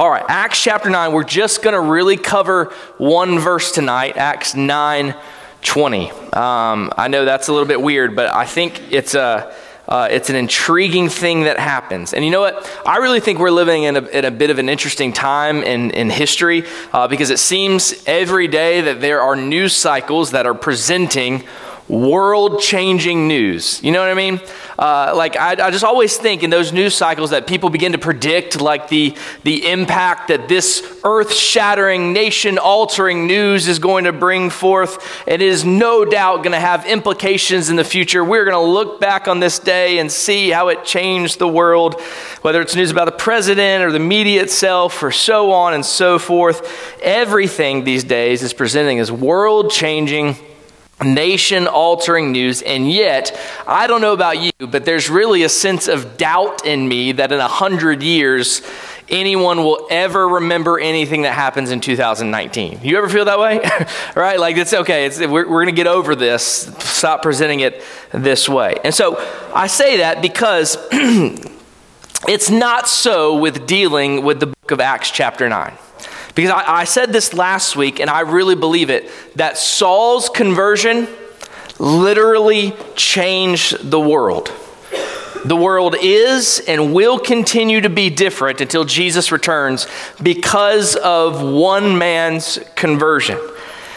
All right, Acts chapter 9. We're just going to really cover one verse tonight, Acts 9 20. Um, I know that's a little bit weird, but I think it's a. Uh, it's an intriguing thing that happens. And you know what? I really think we're living in a, in a bit of an interesting time in, in history uh, because it seems every day that there are news cycles that are presenting world changing news. You know what I mean? Uh, like, I, I, just always think in those news cycles that people begin to predict, like, the, the impact that this earth shattering, nation altering news is going to bring forth. It is no doubt going to have implications in the future. We're going to look back on this day and see how it changed the world, whether it's news about the president or the media itself or so on and so forth. Everything these days is presenting as world changing nation altering news. And yet, I don't know about you, but there's really a sense of doubt in me that in a hundred years, anyone will ever remember anything that happens in 2019. You ever feel that way? right? Like it's okay. It's, we're, we're going to get over this. Stop presenting it this way. And so I say that because it's not so with dealing with the book of Acts, chapter 9. Because I, I said this last week, and I really believe it, that Saul's conversion literally changed the world. The world is and will continue to be different until Jesus returns because of one man's conversion.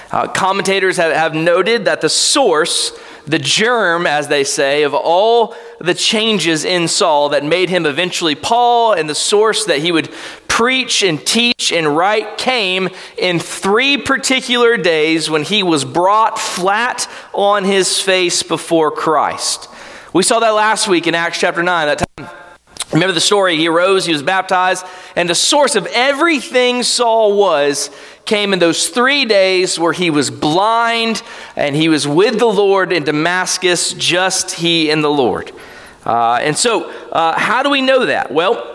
Uh, commentators have, have noted that the source, the germ, as they say, of all the changes in Saul that made him eventually Paul, and the source that he would preach and teach and write came in three particular days when he was brought flat on his face before Christ. We saw that last week in Acts chapter 9. That time, remember the story? He arose, he was baptized, and the source of everything Saul was came in those three days where he was blind and he was with the Lord in Damascus, just he and the Lord. Uh, and so, uh, how do we know that? Well,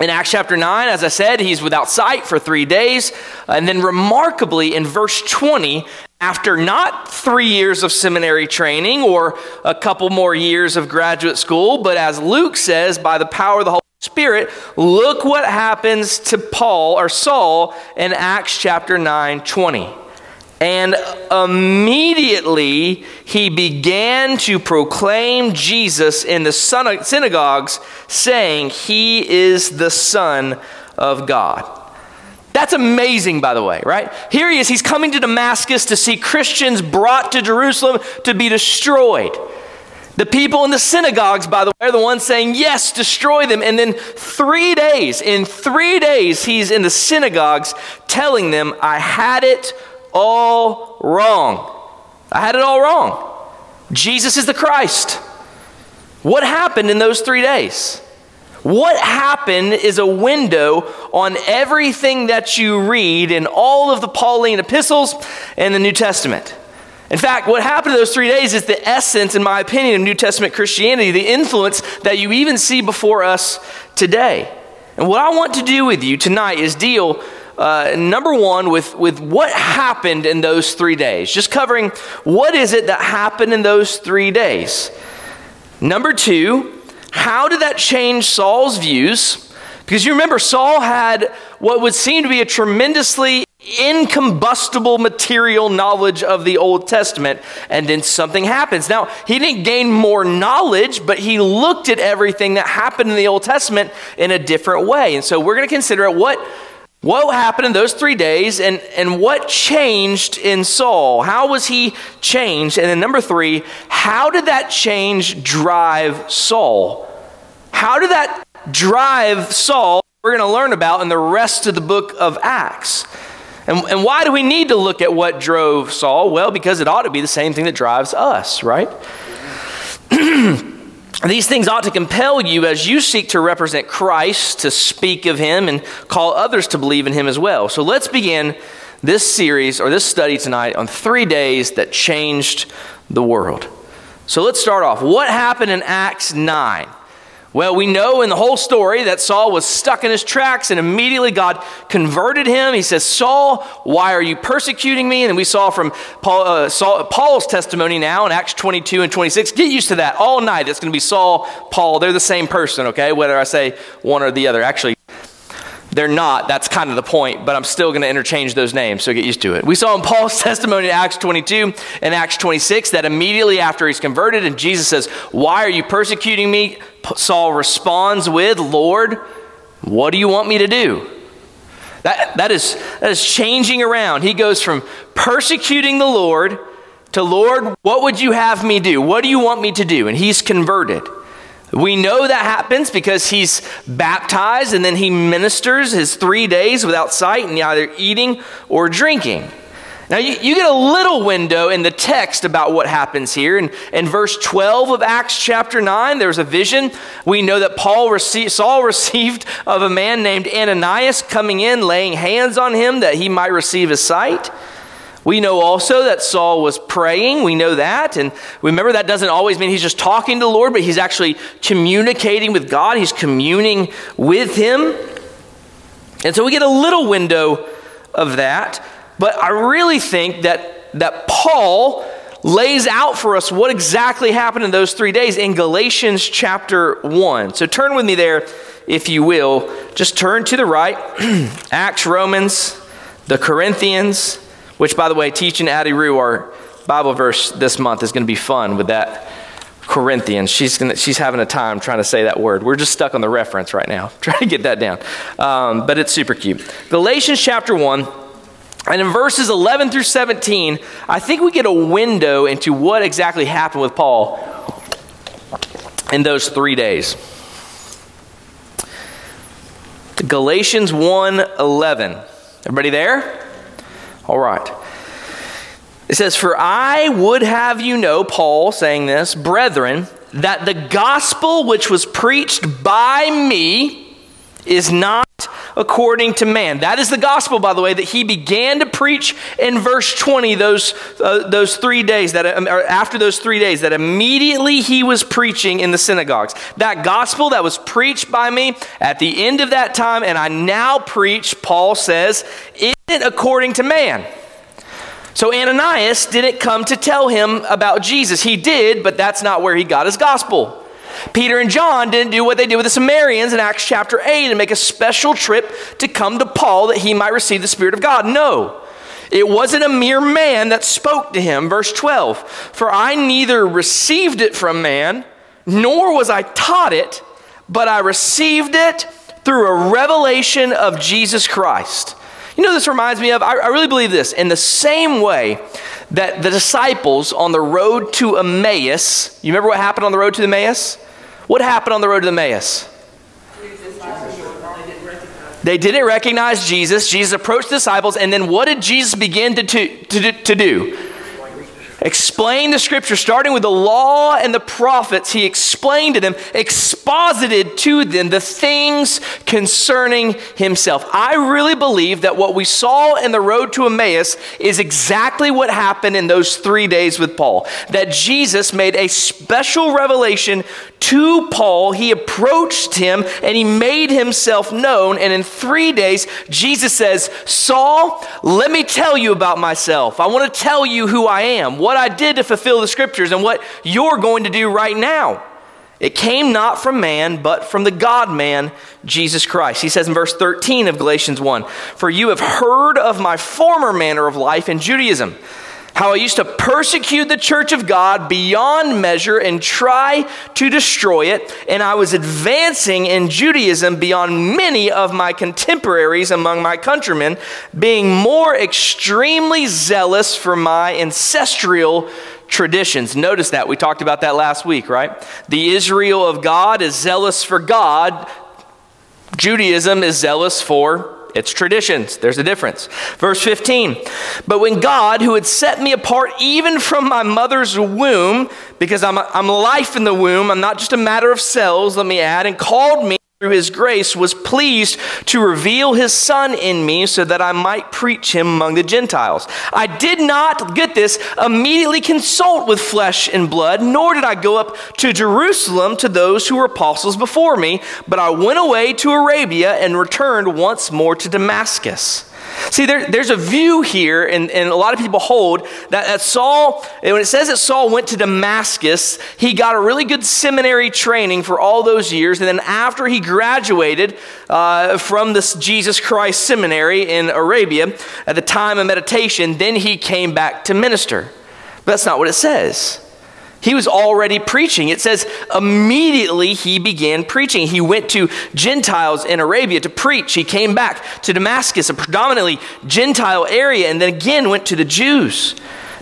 in Acts chapter 9, as I said, he's without sight for three days. And then, remarkably, in verse 20, after not three years of seminary training or a couple more years of graduate school, but as Luke says, by the power of the Holy Spirit, look what happens to Paul or Saul in Acts chapter 9 20. And immediately he began to proclaim Jesus in the synagogues, saying, He is the Son of God. That's amazing, by the way, right? Here he is. He's coming to Damascus to see Christians brought to Jerusalem to be destroyed. The people in the synagogues, by the way, are the ones saying, Yes, destroy them. And then three days, in three days, he's in the synagogues telling them, I had it all wrong. I had it all wrong. Jesus is the Christ. What happened in those three days? What happened is a window on everything that you read in all of the Pauline epistles and the New Testament. In fact, what happened in those three days is the essence, in my opinion, of New Testament Christianity, the influence that you even see before us today. And what I want to do with you tonight is deal uh, number one, with, with what happened in those three days. Just covering what is it that happened in those three days. Number two, how did that change Saul's views? Because you remember, Saul had what would seem to be a tremendously incombustible material knowledge of the Old Testament, and then something happens. Now, he didn't gain more knowledge, but he looked at everything that happened in the Old Testament in a different way. And so we're going to consider what what happened in those three days and, and what changed in Saul? How was he changed? And then, number three, how did that change drive Saul? How did that drive Saul? We're going to learn about in the rest of the book of Acts. And, and why do we need to look at what drove Saul? Well, because it ought to be the same thing that drives us, right? These things ought to compel you as you seek to represent Christ, to speak of him, and call others to believe in him as well. So let's begin this series or this study tonight on three days that changed the world. So let's start off. What happened in Acts 9? Well, we know in the whole story that Saul was stuck in his tracks and immediately God converted him. He says, Saul, why are you persecuting me? And we saw from Paul, uh, Saul, Paul's testimony now in Acts 22 and 26. Get used to that all night. It's going to be Saul, Paul. They're the same person, okay? Whether I say one or the other. Actually, They're not. That's kind of the point, but I'm still going to interchange those names, so get used to it. We saw in Paul's testimony in Acts 22 and Acts 26 that immediately after he's converted and Jesus says, Why are you persecuting me? Saul responds with, Lord, what do you want me to do? That, that, is, that is changing around. He goes from persecuting the Lord to, Lord, what would you have me do? What do you want me to do? And he's converted. We know that happens because he's baptized and then he ministers his three days without sight and either eating or drinking. Now, you, you, get a little window in the text about what happens here. In, in verse 12 of Acts chapter 9, there's a vision. We know that Paul received, Saul received of a man named Ananias coming in, laying hands on him that he might receive his sight. We know also that Saul was praying. We know that. And remember, that doesn't always mean he's just talking to the Lord, but he's actually communicating with God. He's communing with him. And so we get a little window of that. But I really think that, that Paul lays out for us what exactly happened in those three days in Galatians chapter 1. So turn with me there, if you will. Just turn to the right. Acts, Romans, the Corinthians which, by the way, teaching Addie Rue, our Bible verse this month, is going to be fun with that Corinthians. She's, gonna, she's having a time trying to say that word. We're just stuck on the reference right now, trying to get that down. Um, but it's super cute. Galatians chapter 1. And in verses 11 through 17, I think we get a window into what exactly happened with Paul in those three days. Galatians 1 11. Everybody there? All right. It says, For I would have you know, Paul saying this, brethren, that the gospel which was preached by me is not according to man. That is the gospel, by the way, that he began to preach in verse 20, those, uh, those three days, that, um, after those three days, that immediately he was preaching in the synagogues. That gospel that was preached by me at the end of that time, and I now preach, Paul says, isn't according to man. So Ananias didn't come to tell him about Jesus. He did, but that's not where he got his gospel. Peter and John didn't do what they did with the Samaritans in Acts chapter 8 and make a special trip to come to Paul that he might receive the Spirit of God. No. It wasn't a mere man that spoke to him. Verse 12 For I neither received it from man, nor was I taught it, but I received it through a revelation of Jesus Christ. You know, this reminds me of, I, I really believe this, in the same way that the disciples on the road to Emmaus, you remember what happened on the road to Emmaus? What happened on the road to Emmaus? They didn't recognize Jesus. Jesus approached the disciples, and then what did Jesus begin to, to, to, to do? Explained the scripture, starting with the law and the prophets. He explained to them, exposited to them the things concerning himself. I really believe that what we saw in the road to Emmaus is exactly what happened in those three days with Paul. That Jesus made a special revelation to Paul. He approached him and he made himself known. And in three days, Jesus says, Saul, let me tell you about myself. I want to tell you who I am. What what I did to fulfill the scriptures and what you're going to do right now. It came not from man, but from the God man, Jesus Christ. He says in verse 13 of Galatians 1 For you have heard of my former manner of life in Judaism how I used to persecute the church of God beyond measure and try to destroy it, and I was advancing in Judaism beyond many of my contemporaries among my countrymen, being more extremely zealous for my ancestral traditions. Notice that. We talked about that last week, right? The Israel of God is zealous for God, Judaism is zealous for it's traditions. There's a difference. Verse 15. But when God, who had set me apart even from my mother's womb, because I'm, I'm life in the womb, I'm not just a matter of cells, let me add, and called me through his grace, was pleased to reveal his son in me so that I might preach him among the Gentiles. I did not, get this, immediately consult with flesh and blood, nor did I go up to Jerusalem to those who were apostles before me, but I went away to Arabia and returned once more to Damascus. See, there, there's a view here, and, and a lot of people hold that, that Saul, when it says that Saul went to Damascus, he got a really good seminary training for all those years. And then after he graduated uh, from this Jesus Christ seminary in Arabia, at the time of meditation, then he came back to minister. But that's not what it says. He was already preaching. It says immediately he began preaching. He went to Gentiles in Arabia to preach. He came back to Damascus, a predominantly Gentile area, and then again went to the Jews.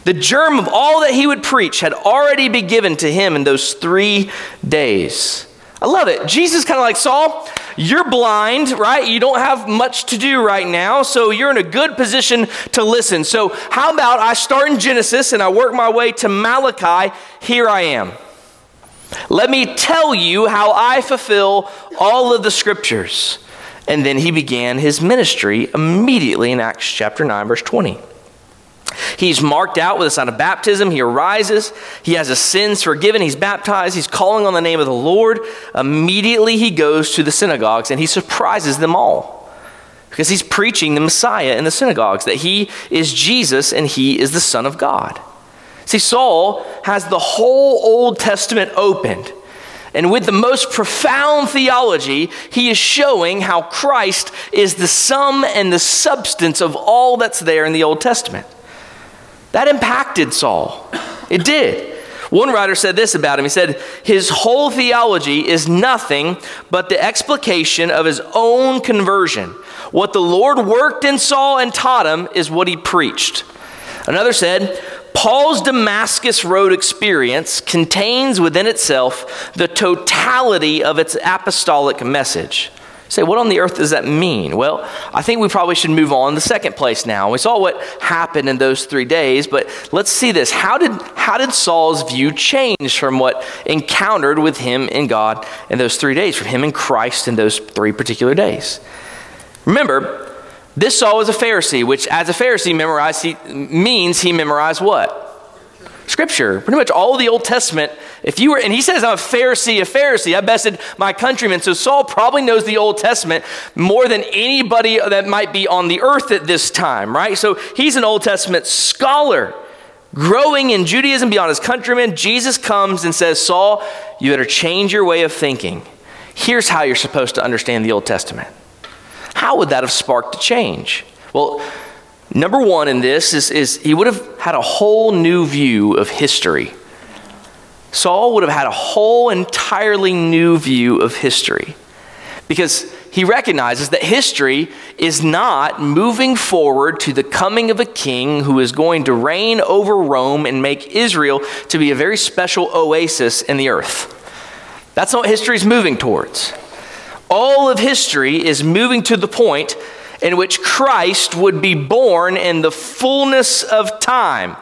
The germ of all that he would preach had already been given to him in those three days. I love it. Jesus kind of like Saul, you're blind, right? You don't have much to do right now, so you're in a good position to listen. So, how about I start in Genesis and I work my way to Malachi? Here I am. Let me tell you how I fulfill all of the scriptures. And then he began his ministry immediately in Acts chapter 9, verse 20. He's marked out with a sign of baptism. He arises. He has his sins forgiven. He's baptized. He's calling on the name of the Lord. Immediately he goes to the synagogues and he surprises them all because he's preaching the Messiah in the synagogues that he is Jesus and he is the Son of God. See, Saul has the whole Old Testament opened. And with the most profound theology, he is showing how Christ is the sum and the substance of all that's there in the Old Testament. That impacted Saul. It did. One writer said this about him. He said, His whole theology is nothing but the explication of his own conversion. What the Lord worked in Saul and taught him is what he preached. Another said, Paul's Damascus Road experience contains within itself the totality of its apostolic message say, what on the earth does that mean? Well, I think we probably should move on to the second place now. We saw what happened in those three days, but let's see this. How did, how did Saul's view change from what encountered with him in God in those three days, from him and Christ in those three particular days? Remember, this Saul was a Pharisee, which as a Pharisee memorized, he, means he memorized what? Scripture. Pretty much all the Old Testament. If you were, and he says, I'm a Pharisee, a Pharisee. I bested my countrymen. So Saul probably knows the Old Testament more than anybody that might be on the earth at this time, right? So he's an Old Testament scholar. Growing in Judaism beyond his countrymen, Jesus comes and says, Saul, you better change your way of thinking. Here's how you're supposed to understand the Old Testament. How would that have sparked a change? Well, Number one in this is, is he would have had a whole new view of history. Saul would have had a whole entirely new view of history because he recognizes that history is not moving forward to the coming of a king who is going to reign over Rome and make Israel to be a very special oasis in the earth. That's not what history is moving towards. All of history is moving to the point in which Christ would be born in the fullness of time.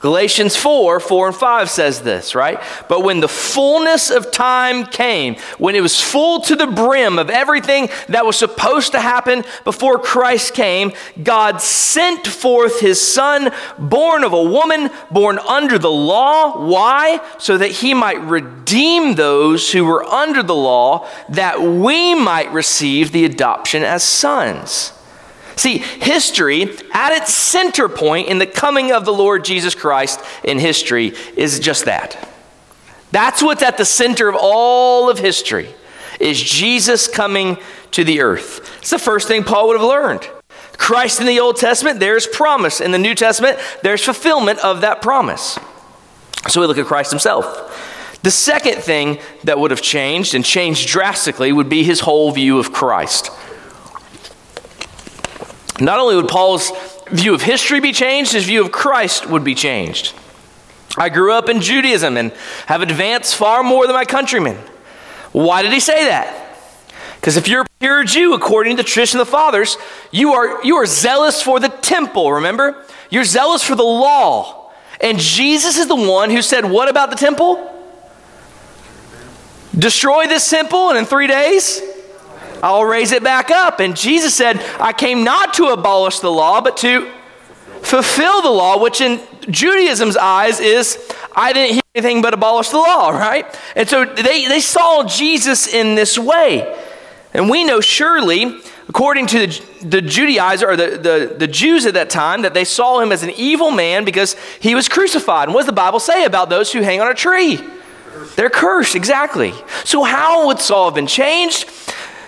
Galatians 4 4 and 5 says this, right? But when the fullness of time came, when it was full to the brim of everything that was supposed to happen before Christ came, God sent forth his son, born of a woman, born under the law. Why? So that he might redeem those who were under the law, that we might receive the adoption as sons. See, history at its center point in the coming of the Lord Jesus Christ in history is just that. That's what's at the center of all of history is Jesus coming to the earth. It's the first thing Paul would have learned. Christ in the Old Testament, there's promise. In the New Testament, there's fulfillment of that promise. So we look at Christ himself. The second thing that would have changed and changed drastically would be his whole view of Christ. Not only would Paul's view of history be changed, his view of Christ would be changed. I grew up in Judaism and have advanced far more than my countrymen. Why did he say that? Because if you're a pure Jew, according to the tradition of the fathers, you are, you are zealous for the temple, remember? You're zealous for the law. And Jesus is the one who said, What about the temple? Destroy this temple, and in three days, I'll raise it back up. And Jesus said, I came not to abolish the law, but to fulfill the law, which in Judaism's eyes is, I didn't hear anything but abolish the law, right? And so they, they saw Jesus in this way. And we know surely according to the, the Judaizer or the, the, the Jews at that time, that they saw him as an evil man because he was crucified. And what does the Bible say about those who hang on a tree? They're cursed, exactly. So, how would Saul have been changed?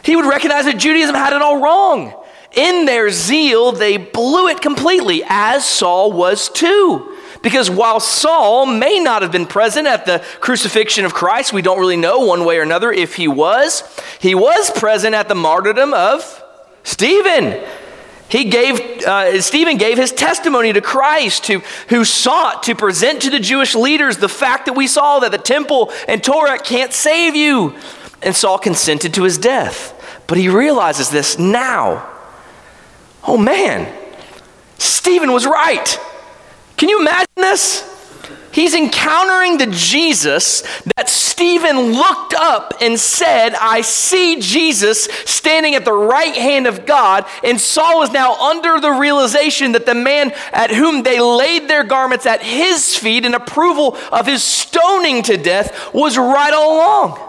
He would recognize that Judaism had it all wrong. In their zeal, they blew it completely, as Saul was too. Because while Saul may not have been present at the crucifixion of Christ, we don't really know one way or another if he was, he was present at the martyrdom of Stephen. He gave, uh, Stephen gave his testimony to Christ, who, who sought to present to the Jewish leaders the fact that we saw that the temple and Torah can't save you. And Saul consented to his death. But he realizes this now. Oh man, Stephen was right. Can you imagine this? He's encountering the Jesus that Stephen looked up and said, I see Jesus standing at the right hand of God. And Saul is now under the realization that the man at whom they laid their garments at his feet in approval of his stoning to death was right all along.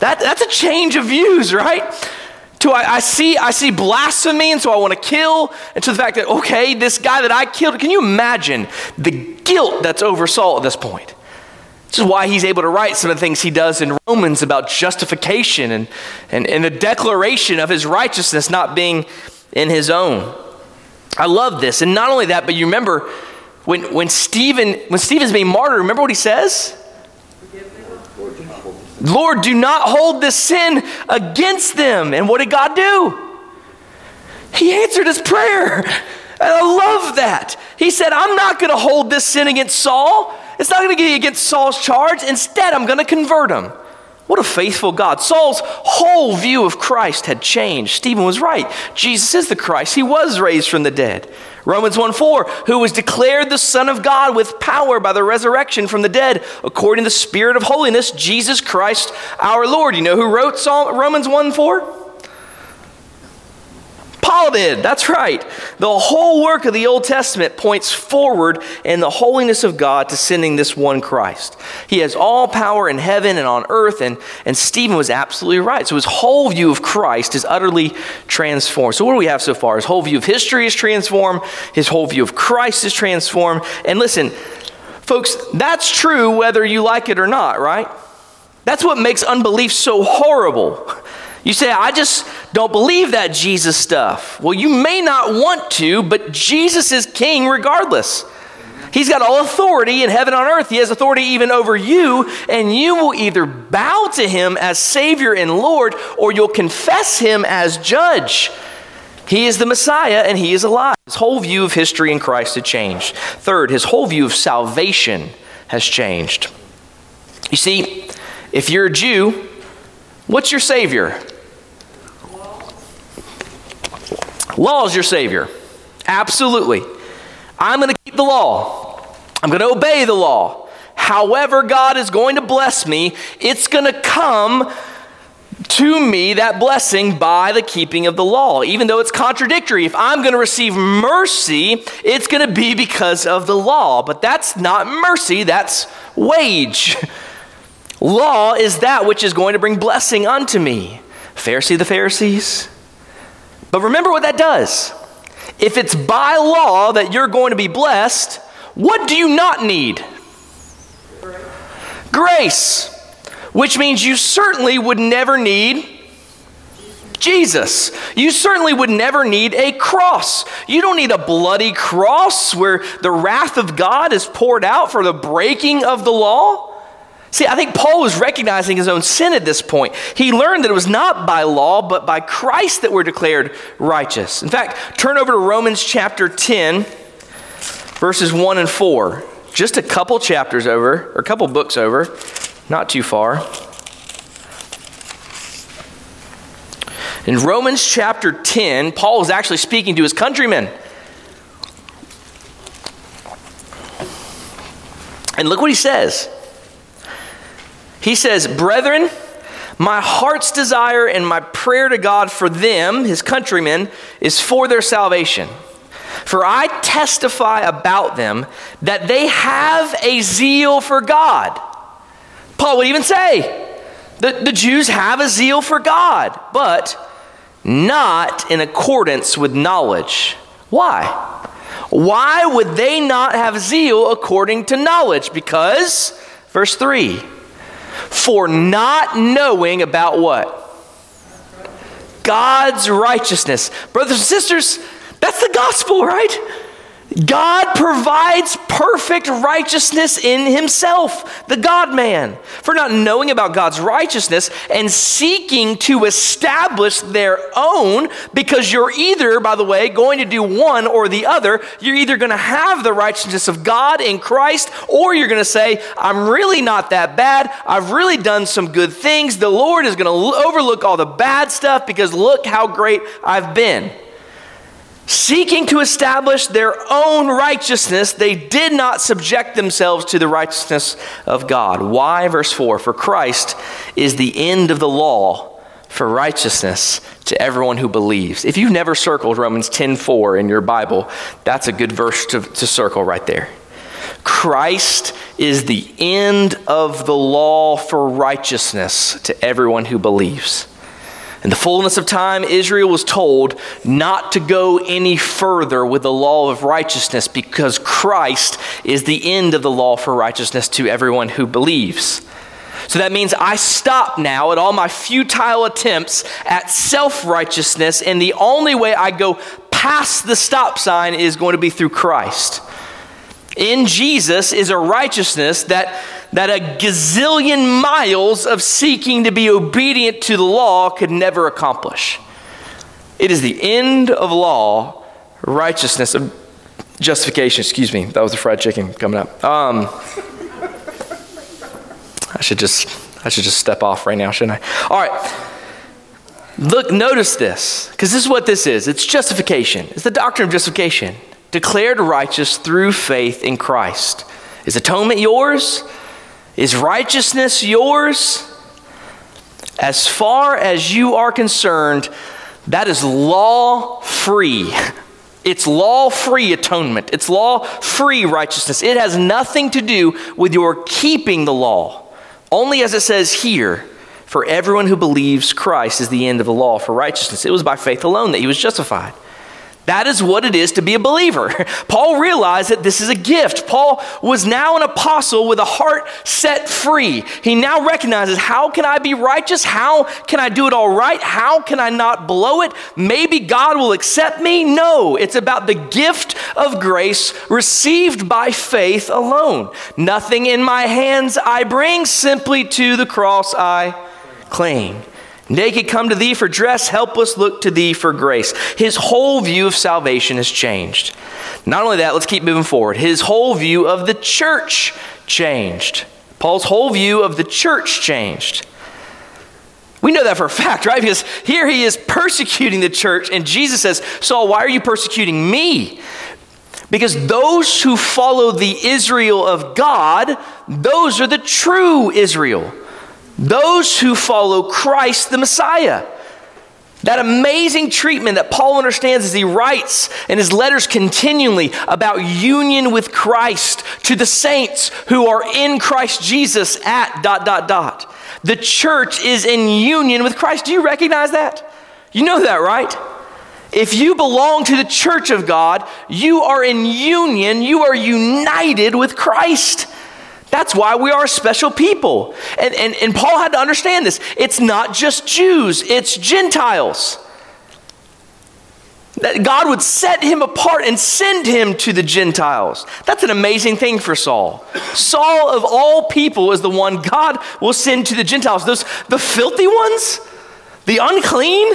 That, that's a change of views, right? To I, I, see, I see blasphemy, and so I want to kill, and to the fact that, okay, this guy that I killed, can you imagine the guilt that's over Saul at this point? This is why he's able to write some of the things he does in Romans about justification and, and, and the declaration of his righteousness not being in his own. I love this. And not only that, but you remember when, when Stephen when Stephen's being martyred, remember what he says? Lord, do not hold this sin against them. And what did God do? He answered his prayer. And I love that. He said, I'm not going to hold this sin against Saul. It's not going to be against Saul's charge. Instead, I'm going to convert him. What a faithful God. Saul's whole view of Christ had changed. Stephen was right. Jesus is the Christ. He was raised from the dead. Romans 1 4, who was declared the Son of God with power by the resurrection from the dead, according to the Spirit of holiness, Jesus Christ our Lord. You know who wrote Romans 1 4? Paul did. That's right. The whole work of the Old Testament points forward in the holiness of God to sending this one Christ. He has all power in heaven and on earth, and, and Stephen was absolutely right. So his whole view of Christ is utterly transformed. So, what do we have so far? His whole view of history is transformed, his whole view of Christ is transformed. And listen, folks, that's true whether you like it or not, right? That's what makes unbelief so horrible. You say, I just don't believe that Jesus stuff. Well, you may not want to, but Jesus is king regardless. He's got all authority in heaven and on earth. He has authority even over you, and you will either bow to him as Savior and Lord or you'll confess him as judge. He is the Messiah and he is alive. His whole view of history in Christ had changed. Third, his whole view of salvation has changed. You see, if you're a Jew, What's your Savior? Law is your Savior. Absolutely. I'm going to keep the law, I'm going to obey the law. However, God is going to bless me, it's going to come to me that blessing by the keeping of the law, even though it's contradictory. If I'm going to receive mercy, it's going to be because of the law. But that's not mercy, that's wage. Law is that which is going to bring blessing unto me. Pharisee the Pharisees. But remember what that does. If it's by law that you're going to be blessed, what do you not need? Grace. Which means you certainly would never need Jesus. You certainly would never need a cross. You don't need a bloody cross where the wrath of God is poured out for the breaking of the law. See, I think Paul was recognizing his own sin at this point. He learned that it was not by law, but by Christ that we're declared righteous. In fact, turn over to Romans chapter 10, verses 1 and 4. Just a couple chapters over, or a couple books over, not too far. In Romans chapter 10, Paul is actually speaking to his countrymen. And look what he says. He says, Brethren, my heart's desire and my prayer to God for them, his countrymen, is for their salvation. For I testify about them that they have a zeal for God. Paul would even say, the, the Jews have a zeal for God, but not in accordance with knowledge. Why? Why would they not have zeal according to knowledge? Because, verse 3, for not knowing about what? God's righteousness. Brothers and sisters, that's the gospel, right? God provides perfect righteousness in himself, the God man. For not knowing about God's righteousness and seeking to establish their own, because you're either, by the way, going to do one or the other. You're either going to have the righteousness of God in Christ, or you're going to say, I'm really not that bad. I've really done some good things. The Lord is going to overlook all the bad stuff because look how great I've been. Seeking to establish their own righteousness, they did not subject themselves to the righteousness of God. Why? Verse 4 For Christ is the end of the law for righteousness to everyone who believes. If you've never circled Romans 10 4 in your Bible, that's a good verse to, to circle right there. Christ is the end of the law for righteousness to everyone who believes. In the fullness of time, Israel was told not to go any further with the law of righteousness because Christ is the end of the law for righteousness to everyone who believes. So that means I stop now at all my futile attempts at self righteousness, and the only way I go past the stop sign is going to be through Christ. In Jesus is a righteousness that that a gazillion miles of seeking to be obedient to the law could never accomplish. It is the end of law, righteousness, of justification. Excuse me, that was a fried chicken coming up. Um, I should just I should just step off right now, shouldn't I? All right. Look, notice this, because this is what this is. It's justification. It's the doctrine of justification. Declared righteous through faith in Christ. Is atonement yours? Is righteousness yours? As far as you are concerned, that is law free. It's law free atonement. It's law free righteousness. It has nothing to do with your keeping the law. Only as it says here, for everyone who believes Christ is the end of the law for righteousness. It was by faith alone that he was justified. That is what it is to be a believer. Paul realized that this is a gift. Paul was now an apostle with a heart set free. He now recognizes how can I be righteous? How can I do it all right? How can I not blow it? Maybe God will accept me? No, it's about the gift of grace received by faith alone. Nothing in my hands I bring, simply to the cross I cling. Naked come to thee for dress, helpless look to thee for grace. His whole view of salvation has changed. Not only that, let's keep moving forward. His whole view of the church changed. Paul's whole view of the church changed. We know that for a fact, right? Because here he is persecuting the church, and Jesus says, Saul, why are you persecuting me? Because those who follow the Israel of God, those are the true Israel. Those who follow Christ the Messiah. That amazing treatment that Paul understands as he writes in his letters continually about union with Christ to the saints who are in Christ Jesus at dot, dot, dot. The church is in union with Christ. Do you recognize that? You know that, right? If you belong to the church of God, you are in union, you are united with Christ. That's why we are a special people. And, and, and Paul had to understand this. It's not just Jews, it's Gentiles. That God would set him apart and send him to the Gentiles. That's an amazing thing for Saul. Saul, of all people, is the one God will send to the Gentiles. Those, the filthy ones, the unclean.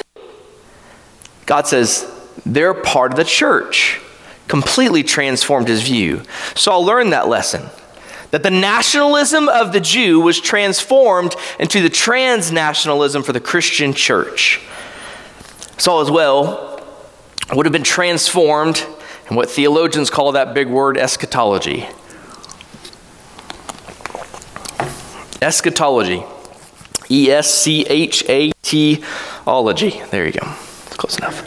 God says, they're part of the church. Completely transformed his view. Saul learned that lesson that the nationalism of the Jew was transformed into the transnationalism for the Christian church. Saul, as well, would have been transformed in what theologians call that big word eschatology. Eschatology. E S C H A T ology. There you go. close enough.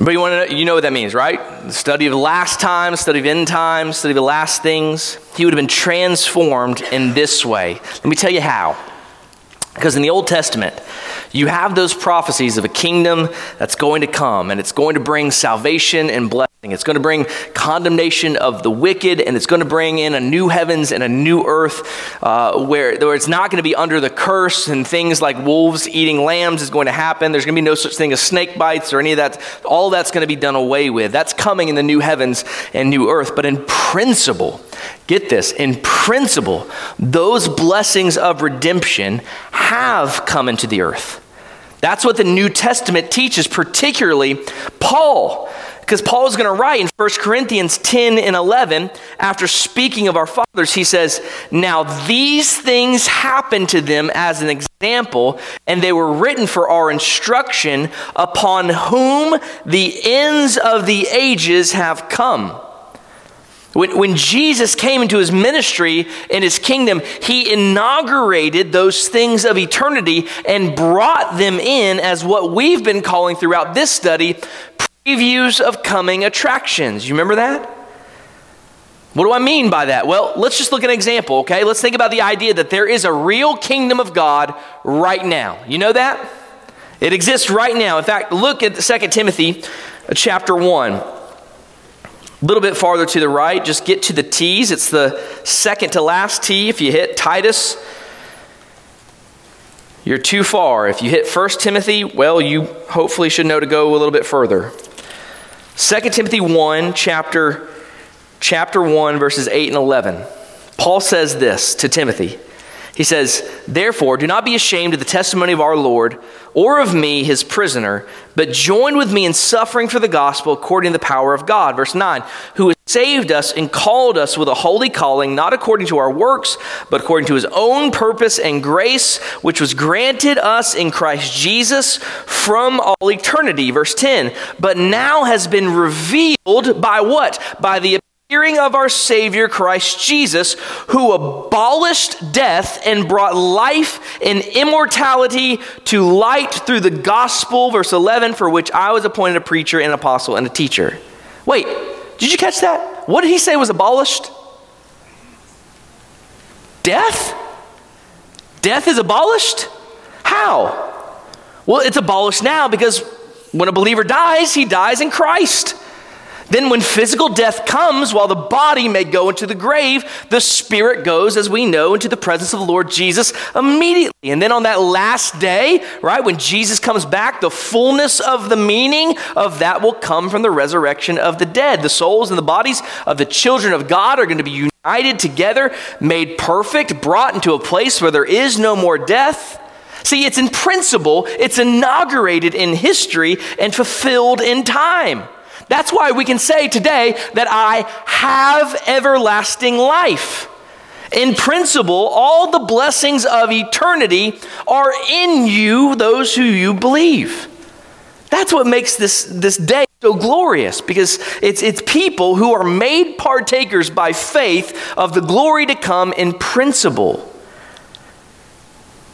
But you want to know, you know what that means, right? The study of last time, study of end times, study of the last things. He would have been transformed in this way. Let me tell you how. Because in the Old Testament, you have those prophecies of a kingdom that's going to come, and it's going to bring salvation and blessing. It's going to bring condemnation of the wicked, and it's going to bring in a new heavens and a new earth uh, where, where it's not going to be under the curse, and things like wolves eating lambs is going to happen. There's going to be no such thing as snake bites or any of that. All that's going to be done away with. That's coming in the new heavens and new earth. But in principle, get this, in principle, those blessings of redemption have come into the earth. That's what the New Testament teaches, particularly Paul. Because Paul is going to write in 1 Corinthians 10 and 11, after speaking of our fathers, he says, Now these things happened to them as an example, and they were written for our instruction, upon whom the ends of the ages have come. When, when Jesus came into his ministry and his kingdom, he inaugurated those things of eternity and brought them in as what we've been calling throughout this study previews of coming attractions. You remember that? What do I mean by that? Well, let's just look at an example, okay? Let's think about the idea that there is a real kingdom of God right now. You know that? It exists right now. In fact, look at 2 Timothy uh, chapter 1. A little bit farther to the right, just get to the T's. It's the second to last T. If you hit Titus, you're too far. If you hit 1 Timothy, well, you hopefully should know to go a little bit further. 2 Timothy 1, chapter, chapter 1, verses 8 and 11. Paul says this to Timothy. He says, Therefore, do not be ashamed of the testimony of our Lord or of me, his prisoner, but join with me in suffering for the gospel according to the power of God. Verse 9, who has saved us and called us with a holy calling, not according to our works, but according to his own purpose and grace, which was granted us in Christ Jesus from all eternity. Verse 10, but now has been revealed by what? By the hearing of our Savior Christ Jesus, who abolished death and brought life and immortality to light through the gospel, verse 11, for which I was appointed a preacher and apostle and a teacher. Wait, did you catch that? What did he say was abolished? Death? Death is abolished? How? Well, it's abolished now because when a believer dies, he dies in Christ. Then, when physical death comes, while the body may go into the grave, the spirit goes, as we know, into the presence of the Lord Jesus immediately. And then on that last day, right, when Jesus comes back, the fullness of the meaning of that will come from the resurrection of the dead. The souls and the bodies of the children of God are going to be united together, made perfect, brought into a place where there is no more death. See, it's in principle, it's inaugurated in history and fulfilled in time. That's why we can say today that I have everlasting life. In principle, all the blessings of eternity are in you, those who you believe. That's what makes this, this day so glorious because it's, it's people who are made partakers by faith of the glory to come in principle.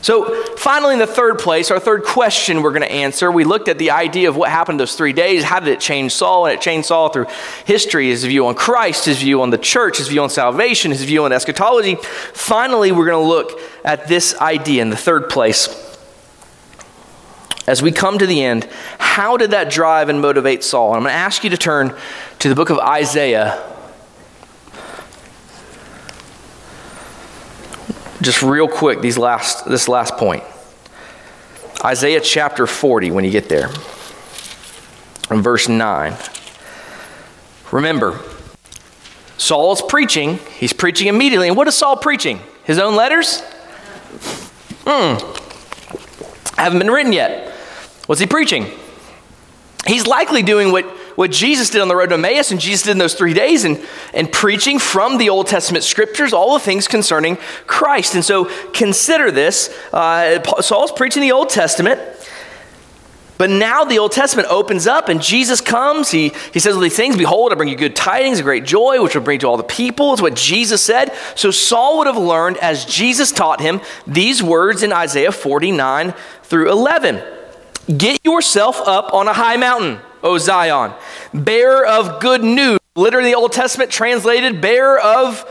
So, finally, in the third place, our third question we're going to answer, we looked at the idea of what happened those three days. How did it change Saul? And it changed Saul through history, his view on Christ, his view on the church, his view on salvation, his view on eschatology. Finally, we're going to look at this idea in the third place. As we come to the end, how did that drive and motivate Saul? And I'm going to ask you to turn to the book of Isaiah just real quick these last this last point. Isaiah chapter 40 when you get there in verse 9 remember saul's preaching. He's preaching immediately. And what is saul preaching? His own letters? Hmm. Haven't been written yet. What's he preaching? He's likely doing what what Jesus did on the road to Emmaus and Jesus did in those three days and, and preaching from the Old Testament scriptures all the things concerning Christ. And so consider this uh, Saul's preaching the Old Testament. But now the Old Testament opens up and Jesus comes. He, he says all these things Behold, I bring you good tidings, a great joy, which will bring to all the people. It's what Jesus said. So Saul would have learned, as Jesus taught him, these words in Isaiah 49 through 11 Get yourself up on a high mountain O Zion, bearer of good news. Literally, the Old Testament translated bearer of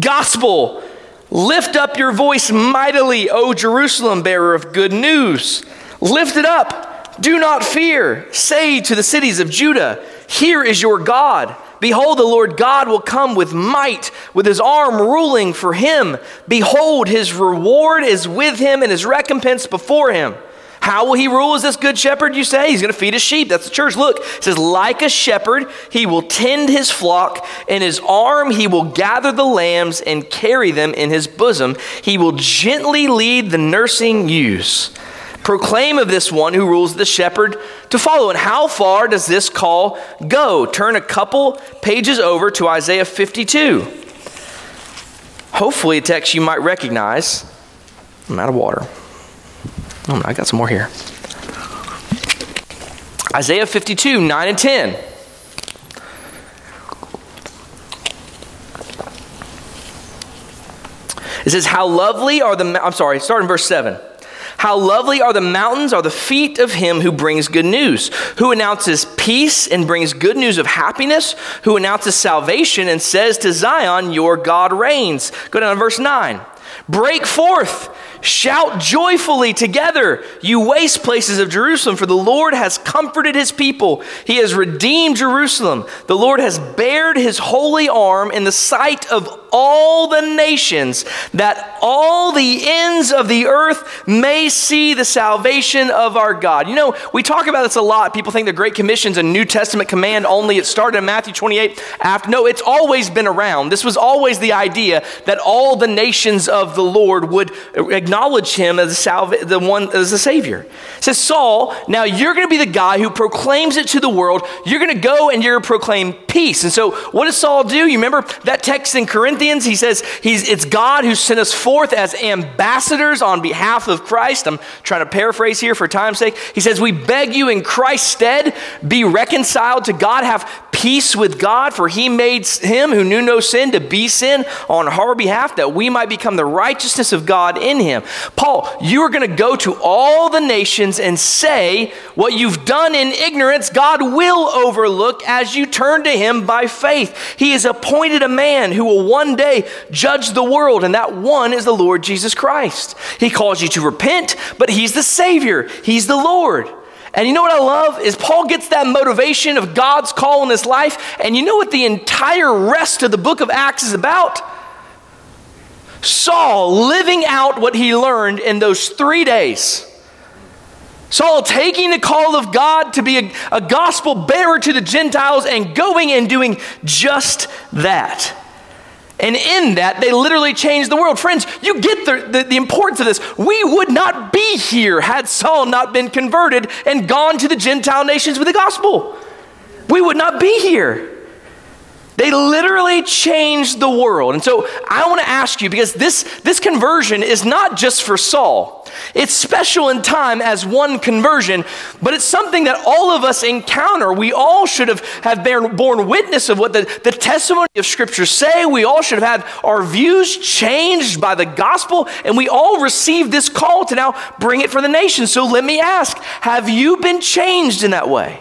gospel. Lift up your voice mightily, O Jerusalem, bearer of good news. Lift it up. Do not fear. Say to the cities of Judah, Here is your God. Behold, the Lord God will come with might, with his arm ruling for him. Behold, his reward is with him and his recompense before him. How will he rule as this good shepherd, you say? He's going to feed his sheep. That's the church. Look, it says, like a shepherd, he will tend his flock. In his arm, he will gather the lambs and carry them in his bosom. He will gently lead the nursing ewes. Proclaim of this one who rules the shepherd to follow. And how far does this call go? Turn a couple pages over to Isaiah 52. Hopefully, a text you might recognize. I'm out of water. Oh, I got some more here. Isaiah 52, 9 and 10. It says, How lovely are the, I'm sorry, start in verse 7. How lovely are the mountains, are the feet of him who brings good news, who announces peace and brings good news of happiness, who announces salvation and says to Zion, Your God reigns. Go down to verse 9. Break forth Shout joyfully together, you waste places of Jerusalem, for the Lord has comforted his people. He has redeemed Jerusalem. The Lord has bared his holy arm in the sight of all the nations, that all the ends of the earth may see the salvation of our God. You know, we talk about this a lot. People think the Great Commission is a New Testament command only. It started in Matthew 28 after. No, it's always been around. This was always the idea that all the nations of the Lord would acknowledge acknowledge him as the one as the savior. It says Saul, now you're going to be the guy who proclaims it to the world. You're going to go and you're going to proclaim peace. And so, what does Saul do? You remember that text in Corinthians? He says he's it's God who sent us forth as ambassadors on behalf of Christ. I'm trying to paraphrase here for time's sake. He says, "We beg you in Christ's stead, be reconciled to God, have peace with God, for he made him who knew no sin to be sin on our behalf, that we might become the righteousness of God in him. Paul, you are going to go to all the nations and say, What you've done in ignorance, God will overlook as you turn to him by faith. He has appointed a man who will one day judge the world, and that one is the Lord Jesus Christ. He calls you to repent, but he's the Savior, he's the Lord. And you know what I love is Paul gets that motivation of God's call in his life. And you know what the entire rest of the book of Acts is about? Saul living out what he learned in those three days. Saul taking the call of God to be a, a gospel bearer to the Gentiles and going and doing just that. And in that, they literally changed the world. Friends, you get the, the, the, importance of this. We would not be here had Saul not been converted and gone to the Gentile nations with the gospel. We would not be here. They literally changed the world. And so I want to ask you because this, this conversion is not just for Saul. It's special in time as one conversion, but it's something that all of us encounter. We all should have, have borne, witness of what the, the testimony of Scripture say. We all should have had our views changed by the gospel, and we all received this call to now bring it for the nation. So let me ask have you been changed in that way?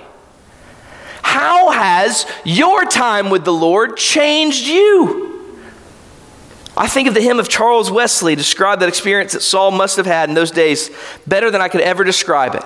How has your time with the Lord changed you? I think of the hymn of Charles Wesley, describe that experience that Saul must have had in those days better than I could ever describe it.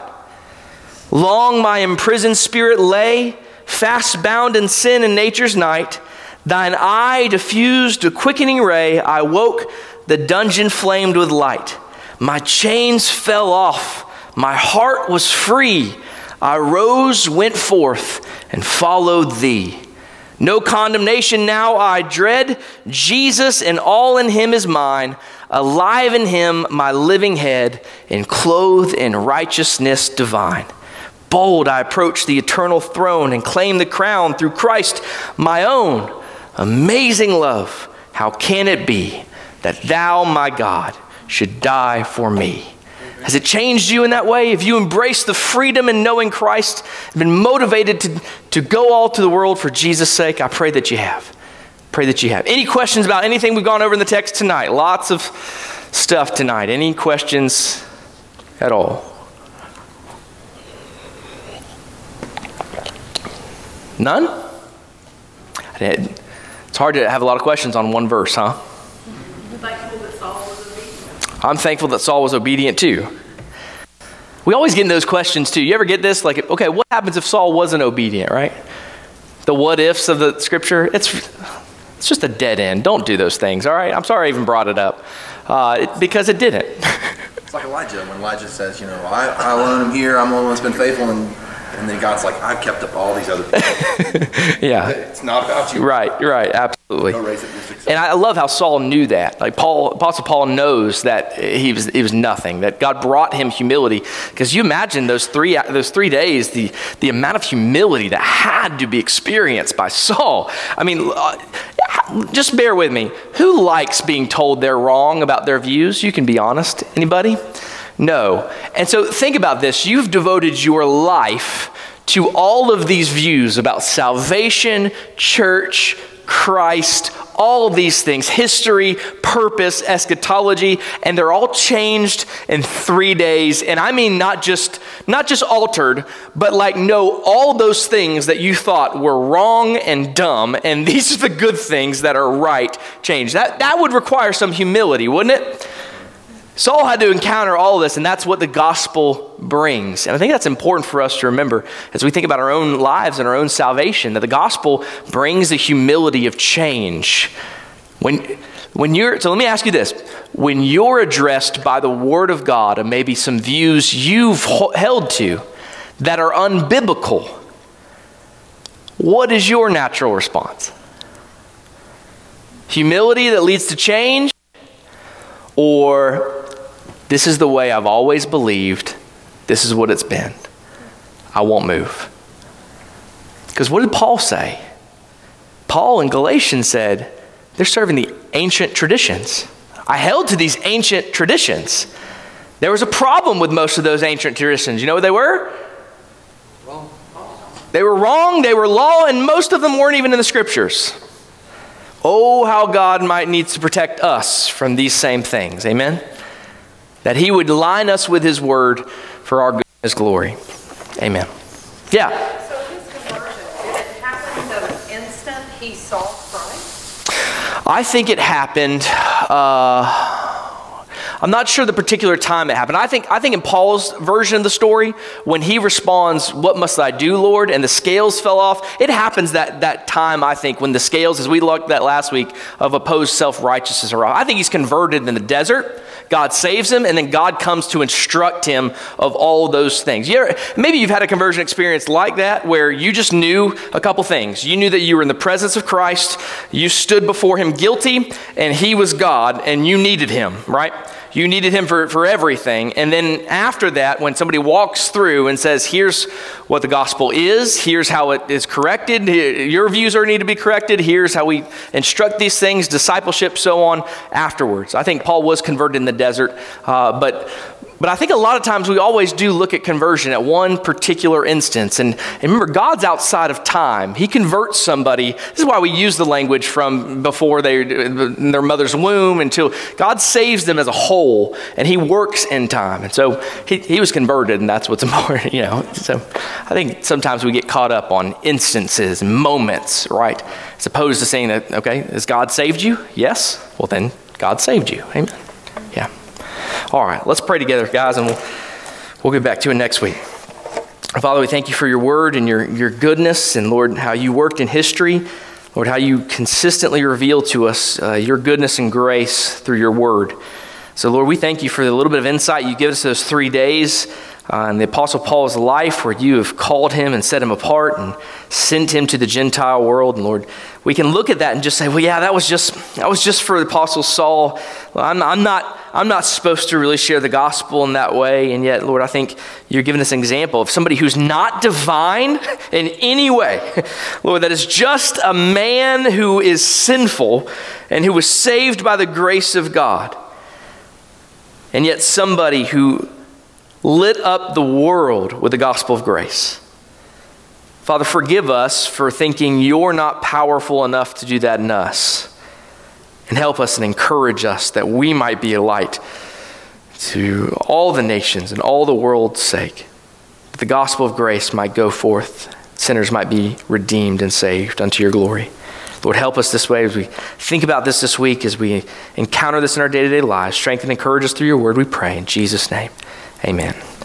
Long my imprisoned spirit lay, fast bound in sin and nature's night. Thine eye diffused a quickening ray. I woke, the dungeon flamed with light. My chains fell off, my heart was free. I rose, went forth, and followed thee. No condemnation now I dread. Jesus and all in him is mine. Alive in him, my living head, and clothed in righteousness divine. Bold I approach the eternal throne and claim the crown through Christ my own. Amazing love, how can it be that thou, my God, should die for me? Has it changed you in that way? Have you embraced the freedom in knowing Christ, been motivated to, to go all to the world for Jesus' sake? I pray that you have. Pray that you have. Any questions about anything we've gone over in the text tonight? Lots of stuff tonight. Any questions at all? None? It's hard to have a lot of questions on one verse, huh? I'm thankful that Saul was obedient too. We always get in those questions too. You ever get this? Like, okay, what happens if Saul wasn't obedient, right? The what ifs of the scripture, it's, it's just a dead end. Don't do those things, all right? I'm sorry I even brought it up uh, it, because it didn't. it's like Elijah when Elijah says, you know, I, I alone am here, I'm the one that's been faithful, and and then God's like, I've kept up all these other people. yeah. It's not about you. Right, right, absolutely. And I love how Saul knew that. Like Paul, Apostle Paul knows that he was, he was nothing, that God brought him humility. Because you imagine those three, those three days, the, the amount of humility that had to be experienced by Saul. I mean, uh, just bear with me. Who likes being told they're wrong about their views? You can be honest. Anybody? No. And so think about this. You've devoted your life to all of these views about salvation, church, Christ, all of these things history, purpose, eschatology, and they're all changed in three days. And I mean, not just, not just altered, but like, no, all those things that you thought were wrong and dumb, and these are the good things that are right, changed. That, that would require some humility, wouldn't it? Saul had to encounter all this, and that's what the gospel brings. And I think that's important for us to remember as we think about our own lives and our own salvation that the gospel brings the humility of change. When, when you're, so let me ask you this when you're addressed by the Word of God and maybe some views you've held to that are unbiblical, what is your natural response? Humility that leads to change? Or this is the way I've always believed. This is what it's been. I won't move. Because what did Paul say? Paul in Galatians said, they're serving the ancient traditions. I held to these ancient traditions. There was a problem with most of those ancient traditions. You know what they were? Well. They were wrong, they were law, and most of them weren't even in the scriptures. Oh, how God might needs to protect us from these same things. Amen? That He would line us with His word for our good and His glory. Amen. Yeah. So his conversion, did it happen the instant he saw Christ? I think it happened. Uh, I'm not sure the particular time it happened. I think, I think in Paul's version of the story, when he responds, What must I do, Lord? and the scales fell off, it happens that, that time, I think, when the scales, as we looked at last week, of opposed self righteousness are off. I think he's converted in the desert. God saves him, and then God comes to instruct him of all those things. You ever, maybe you've had a conversion experience like that where you just knew a couple things. You knew that you were in the presence of Christ, you stood before him guilty, and he was God, and you needed him, right? You needed him for, for everything. And then after that, when somebody walks through and says, here's what the gospel is, here's how it is corrected, your views are need to be corrected, here's how we instruct these things, discipleship, so on, afterwards. I think Paul was converted in the desert, uh, but but I think a lot of times we always do look at conversion at one particular instance. And, and, remember, God's outside of time. He converts somebody. This is why we use the language from before they their mother's womb until God saves them as a whole, and He works in time. And so he, he was converted, and that's what's important, you know. So I think sometimes we get caught up on instances, moments, right? As opposed to saying that, okay, has God saved you? Yes. Well, then God saved you. Amen. Yeah. All right, let's pray together, guys, and we'll, we'll get back to it next week. Father, we thank you for your word and your, your goodness, and Lord, how you worked in history. Lord, how you consistently reveal to us uh, your goodness and grace through your word. So, Lord, we thank you for the little bit of insight you give us those three days uh, the Apostle Paul's life where you have called him and set him apart and sent him to the Gentile world. And Lord, we can look at that and just say, well, yeah, that was just, that was just for the Apostle Saul. I'm, I'm, not, I'm not supposed to really share the gospel in that way. And yet, Lord, I think you're giving us an example of somebody who's not divine in any way. Lord, that is just a man who is sinful and who was saved by the grace of God. And yet, somebody who lit up the world with the gospel of grace. Father, forgive us for thinking you're not powerful enough to do that in us. And help us and encourage us that we might be a light to all the nations and all the world's sake. That the gospel of grace might go forth, sinners might be redeemed and saved unto your glory. Lord, help us this way as we think about this this week, as we encounter this in our day to day lives. Strengthen and encourage us through your word, we pray. In Jesus' name. Amen.